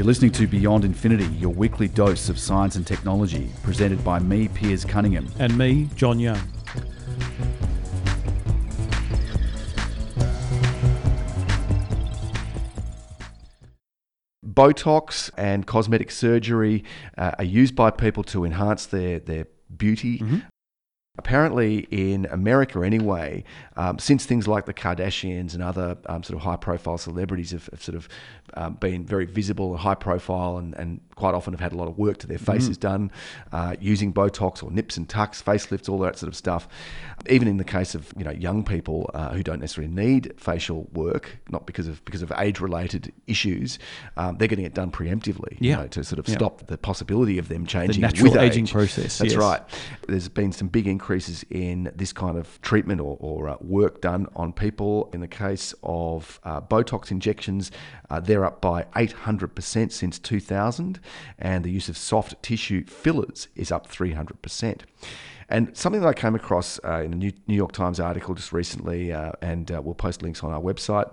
You're listening to Beyond Infinity, your weekly dose of science and technology, presented by me, Piers Cunningham. And me, John Young. Botox and cosmetic surgery uh, are used by people to enhance their, their beauty. Mm-hmm. Apparently, in America anyway, um, since things like the Kardashians and other um, sort of high profile celebrities have, have sort of um, been very visible and high profile and, and quite often have had a lot of work to their faces done uh, using Botox or nips and tucks, facelifts, all that sort of stuff. Even in the case of you know young people uh, who don't necessarily need facial work, not because of because of age related issues, um, they're getting it done preemptively you Yeah. know, to sort of Yeah. stop the possibility of them changing the natural with aging age. process, That's yes. right. There's been some big increases in this kind of treatment or, or uh, work done on people. In the case of uh, Botox injections, uh, they're up by 800% since 2000, and the use of soft tissue fillers is up 300%. And something that I came across uh, in a New New York Times article just recently, uh, and uh, we'll post links on our website.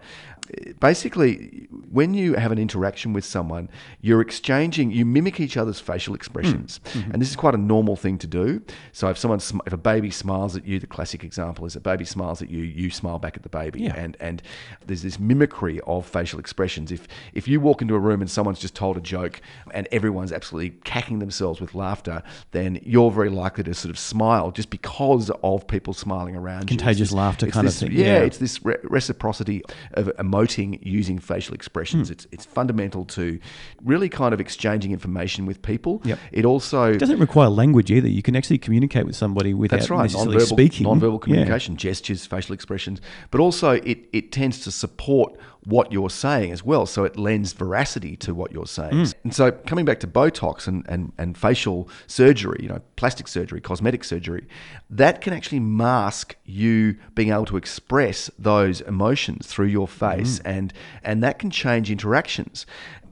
Basically, when you have an interaction with someone, you're exchanging, you mimic each other's facial expressions, and this is quite a normal thing to do. So if someone, if a baby smiles at you, the classic example is a baby smiles at you, you smile back at the baby, Yeah. and and there's this mimicry of facial expressions. If if you walk into a room and someone's just told a joke, and everyone's absolutely cacking themselves with laughter, then you're very likely to sort of smile just because of people smiling around you. Contagious this- laughter kind of thing, Yeah, yeah. it's this re- reciprocity of emoting using facial expressions. It's it's fundamental to really kind of exchanging information with people. Yep. It also It doesn't require language either. You can actually communicate with somebody without that's right. necessarily Non-verbal, speaking. non-verbal Yeah. communication, gestures, facial expressions, but also it, it tends to support what you're saying as well. So it lends veracity to what you're saying. Mm. And so coming back to Botox and, and, and facial surgery, you know, plastic surgery, cosmetic surgery, that can actually mask you being able to express those emotions through your face and and that can change interactions.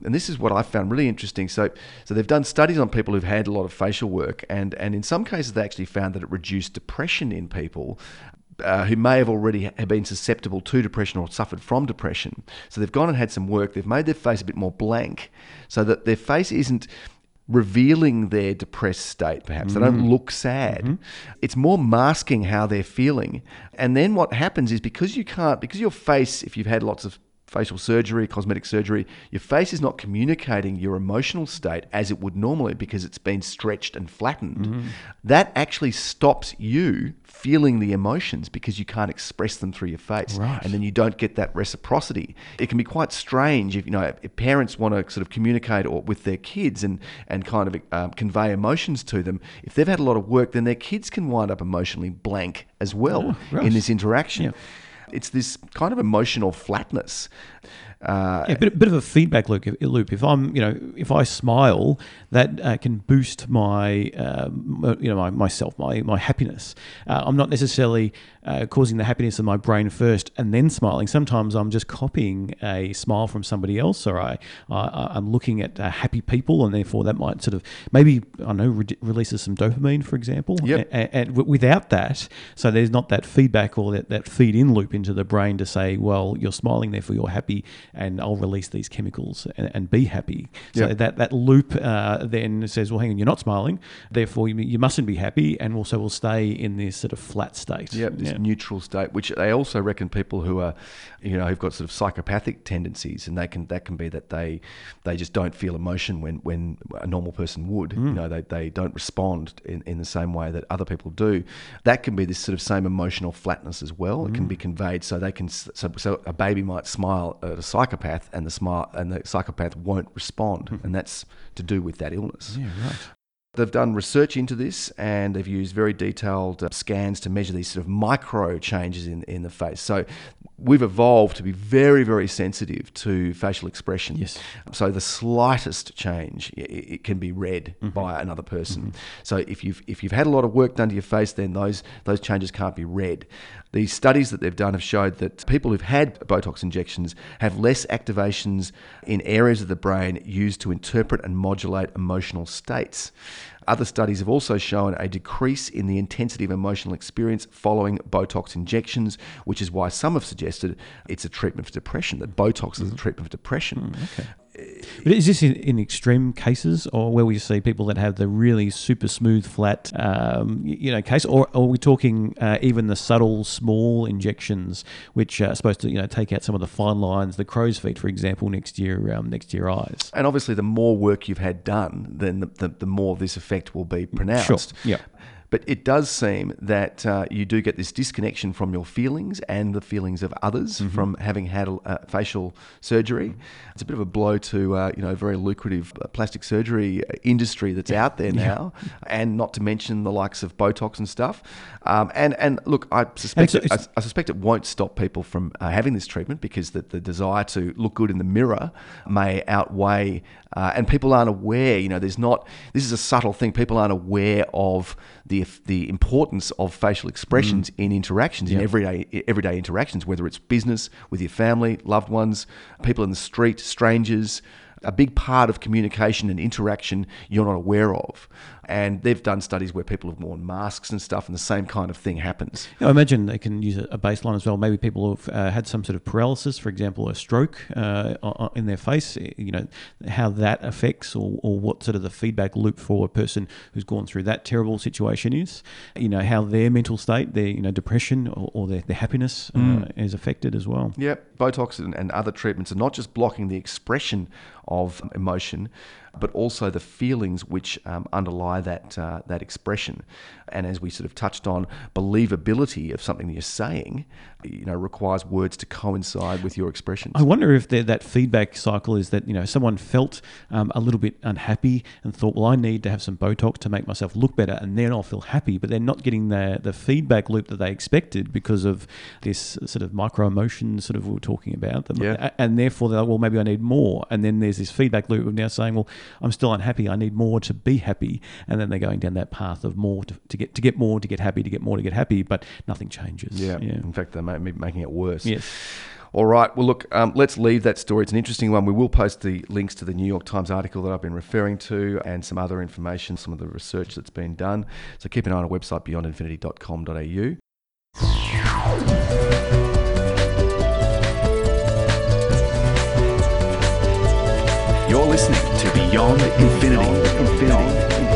And this is what I found really interesting. So, so they've done studies on people who've had a lot of facial work, and, and in some cases they actually found that it reduced depression in people uh, who may have already have been susceptible to depression or suffered from depression. So they've gone and had some work. They've made their face a bit more blank, so that their face isn't revealing their depressed state. Perhaps they don't mm. look sad. Mm-hmm. It's more masking how they're feeling. And then what happens is because you can't, because your face, if you've had lots of facial surgery, cosmetic surgery, your face is not communicating your emotional state as it would normally because it's been stretched and flattened. That actually stops you feeling the emotions because you can't express them through your face. Right. And then you don't get that reciprocity. It can be quite strange if you know if parents want to sort of communicate or with their kids and and kind of um, convey emotions to them. If they've had a lot of work, then their kids can wind up emotionally blank as well right. in this interaction. Yeah. It's this kind of emotional flatness. Uh, Yeah, a bit, bit of a feedback loop. Loop. If I'm, you know, if I smile, that uh, can boost my, um, you know, my, myself, my my happiness. Uh, I'm not necessarily uh, causing the happiness of my brain first and then smiling. Sometimes I'm just copying a smile from somebody else, or I, I I'm looking at uh, happy people, and therefore that might sort of maybe I know re- releases some dopamine, for example. Yep. And, and w- without that, so there's not that feedback or that, that feed in loop into the brain to say, well, you're smiling, therefore you're happy, and I'll release these chemicals and, and be happy. So Yep. that, that loop uh, then says, well, hang on, you're not smiling, therefore you, you mustn't be happy, and also will stay in this sort of flat state. Yep, this Yeah. neutral state, which they also reckon people who are, you know, who've got sort of psychopathic tendencies, and they can that can be that they they just don't feel emotion when when a normal person would. Hmm. You know, they, they don't respond in, in the same way that other people do. That can be this sort of same emotional flatness as well. It Hmm. can be conveyed so they can so, so a baby might smile at a psychopath, and the smart and the psychopath won't respond, and that's to do with that illness. Hmm. Yeah, right. They've done research into this and they've used very detailed uh, scans to measure these sort of micro changes in, in the face. So we've evolved to be very, very sensitive to facial expression. Yes. So the slightest change, i- i- it can be read Mm-hmm. by another person. So if you've if you've had a lot of work done to your face, then those those changes can't be read. The studies that they've done have showed that people who've had Botox injections have less activations in areas of the brain used to interpret and modulate emotional states. Other studies have also shown a decrease in the intensity of emotional experience following Botox injections, which is why some have suggested it's a treatment for depression, that Botox is a mm. treatment for depression. Mm, But is this in, in extreme cases, or where we see people that have the really super smooth, flat, um, you know, case, or, or are we talking uh, even the subtle, small injections, which are supposed to, you know, take out some of the fine lines, the crow's feet, for example, next to your um, next your eyes? And obviously, the more work you've had done, then the, the, the more this effect will be pronounced. Sure. Yeah. But it does seem that uh, you do get this disconnection from your feelings and the feelings of others from having had uh, facial surgery. It's a bit of a blow to uh, you know very lucrative uh, plastic surgery industry that's out there now, and not to mention the likes of Botox and stuff. Um, and and look, I suspect it's- it- I, I suspect it won't stop people from uh, having this treatment because the, the desire to look good in the mirror may outweigh, uh, and people aren't aware. You know, there's not. This is a subtle thing. People aren't aware of the the importance of facial expressions mm. in interactions, in everyday everyday interactions, whether it's business with your family, loved ones, people in the street, strangers. A big part of communication and interaction you're not aware of. And they've done studies where people have worn masks and stuff, and the same kind of thing happens. I imagine they can use a baseline as well. Maybe people who have uh, had some sort of paralysis, for example, a stroke uh, in their face. You know how that affects, or, or what sort of the feedback loop for a person who's gone through that terrible situation is. You know how their mental state, their you know depression, or, or their, their happiness uh, is affected as well. Yep, Botox and, and other treatments are not just blocking the expression of emotion, but also the feelings which um, underlie that uh, that expression. And as we sort of touched on, believability of something that you're saying, you know, requires words to coincide with your expressions. I wonder if that feedback cycle is that you know someone felt um, a little bit unhappy and thought, well, I need to have some Botox to make myself look better, and then I'll feel happy. But they're not getting the the feedback loop that they expected because of this sort of micro emotions sort of we are talking about. The- Yeah. And therefore, they're like, well, maybe I need more. And then there's this feedback loop of now saying, well, I'm still unhappy. I need more to be happy. And then they're going down that path of more to, to get to get more to get happy to get more to get happy, but nothing changes. yeah. Yeah. in fact, they may be making it worse. Yes. All right. Well, look, um, let's leave that story. It's an interesting one. We will post the links to the New York Times article that I've been referring to and some other information, some of the research that's been done. So keep an eye on our website, beyondinfinity.com.au. You're listening to Beyond Infinity. Infinity. Infinity.